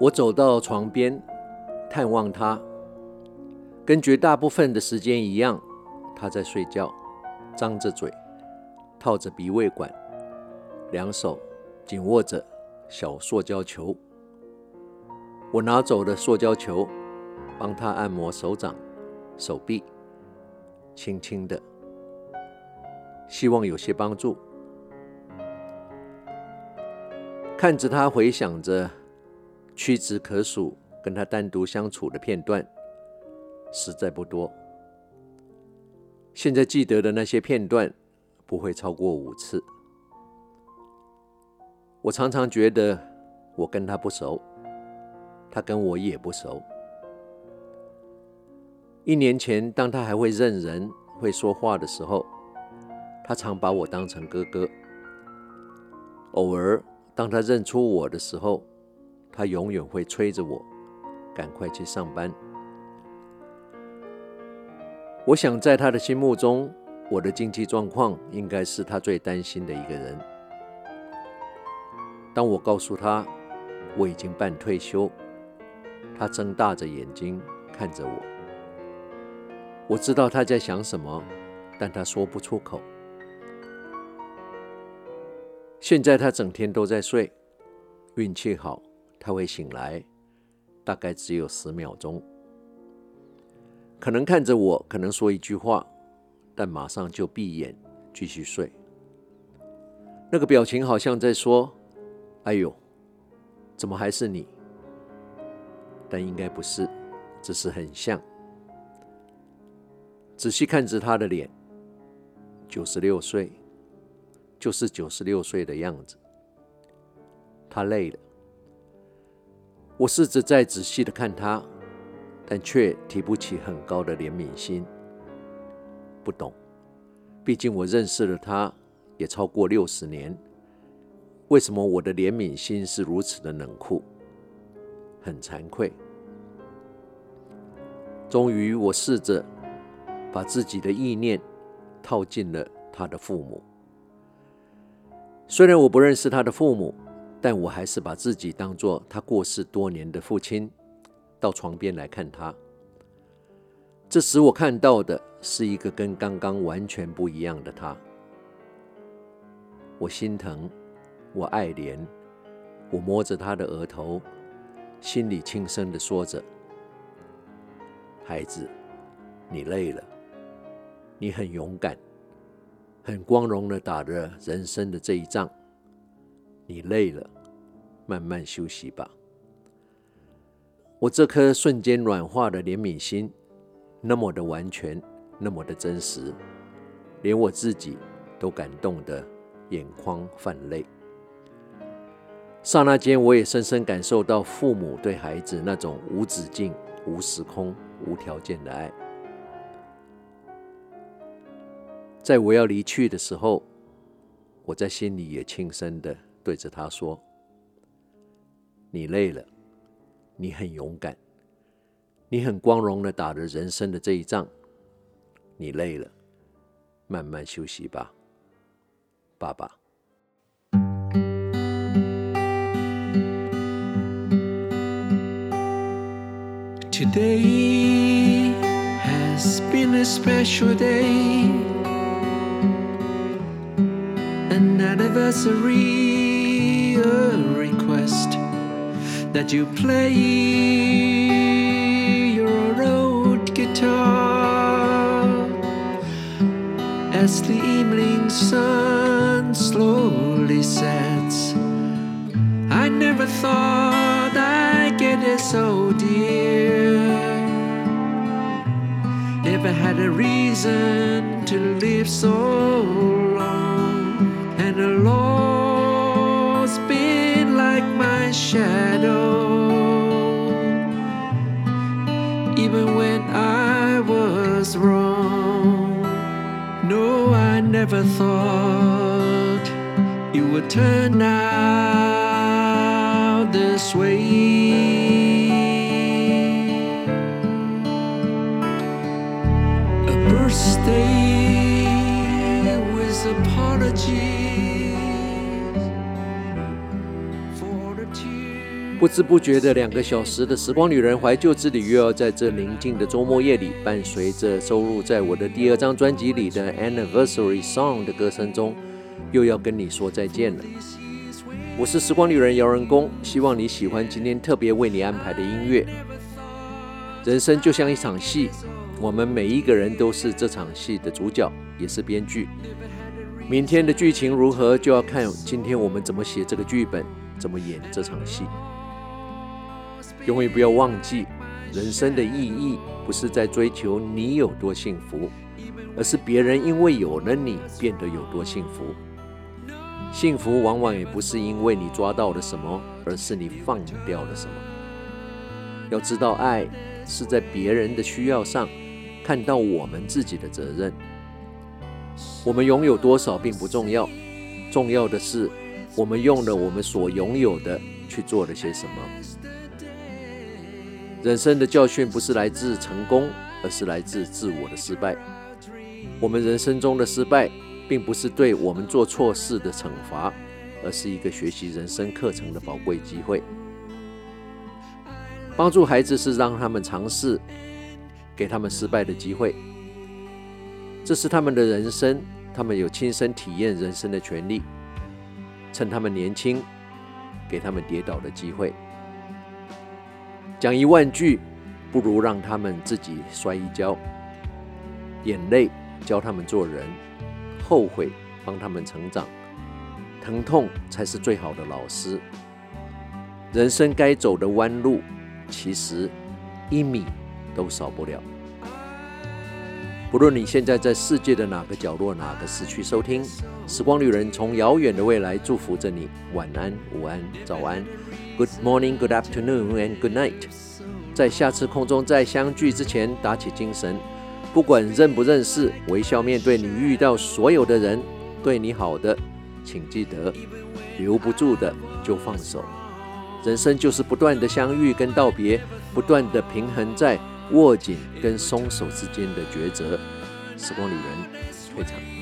我走到床边，探望他，跟绝大部分的时间一样，他在睡觉，张着嘴，套着鼻胃管，两手紧握着小塑胶球。我拿走了塑胶球，帮他按摩手掌、手臂，轻轻的，希望有些帮助。看着他回想着。屈指可数，跟他单独相处的片段实在不多。现在记得的那些片段不会超过五次。我常常觉得我跟他不熟，他跟我也不熟。一年前，当他还会认人、会说话的时候，他常把我当成哥哥。偶尔，当他认出我的时候，他永远会催着我赶快去上班。我想，在他的心目中，我的经济状况应该是他最担心的一个人。当我告诉他我已经半退休，他睁大着眼睛看着我。我知道他在想什么，但他说不出口。现在他整天都在睡，运气好。他会醒来，大概只有十秒钟，可能看着我，可能说一句话，但马上就闭眼继续睡。那个表情好像在说：“哎呦，怎么还是你？”但应该不是，只是很像。仔细看着他的脸，九十六岁，就是九十六岁的样子。他累了。我试着再仔细的看他，但却提不起很高的怜悯心。不懂，毕竟我认识了他也超过六十年，为什么我的怜悯心是如此的冷酷？很惭愧。终于，我试着把自己的意念套进了他的父母。虽然我不认识他的父母。但我还是把自己当作他过世多年的父亲，到床边来看他。这时我看到的是一个跟刚刚完全不一样的他。我心疼，我爱怜，我摸着他的额头，心里轻声地说着：“孩子，你累了，你很勇敢，很光荣地打着人生的这一仗。”你累了，慢慢休息吧。我这颗瞬间软化的怜悯心，那么的完全，那么的真实，连我自己都感动得眼眶泛泪。刹那间，我也深深感受到父母对孩子那种无止境、无时空、无条件的爱。在我要离去的时候，我在心里也轻声的。对着他说：“你累了，你很勇敢，你很光荣的打着人生的这一仗。你累了，慢慢休息吧，爸爸。” Today has been a special day, an anniversary. A request that you play your old guitar as the evening sun slowly sets. I never thought I'd get it so dear. Never had a reason to live so long and alone. No I never thought it would turn out this way. A birthday with apology 不知不觉的两个小时的时光旅人怀旧之旅，又要在这宁静的周末夜里，伴随着收录在我的第二张专辑里的 Anniversary Song 的歌声中，又要跟你说再见了。我是时光旅人姚仁恭，希望你喜欢今天特别为你安排的音乐。人生就像一场戏，我们每一个人都是这场戏的主角，也是编剧。明天的剧情如何，就要看今天我们怎么写这个剧本，怎么演这场戏。永远不要忘记，人生的意义不是在追求你有多幸福，而是别人因为有了你变得有多幸福。幸福往往也不是因为你抓到了什么，而是你放掉了什么。要知道，爱是在别人的需要上看到我们自己的责任。我们拥有多少并不重要，重要的是我们用了我们所拥有的去做了些什么。人生的教训不是来自成功，而是来自自我的失败。我们人生中的失败，并不是对我们做错事的惩罚，而是一个学习人生课程的宝贵机会。帮助孩子是让他们尝试，给他们失败的机会。这是他们的人生，他们有亲身体验人生的权利。趁他们年轻，给他们跌倒的机会。讲一万句，不如让他们自己摔一跤。眼泪教他们做人。后悔帮他们成长，疼痛才是最好的老师。人生该走的弯路，其实一米都少不了。不论你现在在世界的哪个角落、哪个时区收听，时光旅人从遥远的未来祝福着你。晚安、午安、早安，Good morning, Good afternoon, and Good night。在下次空中再相聚之前，打起精神。不管认不认识，微笑面对你遇到所有的人。对你好的，请记得；留不住的就放手。人生就是不断的相遇跟道别，不断的平衡在握紧跟松手之间的抉择。时光旅人，退场。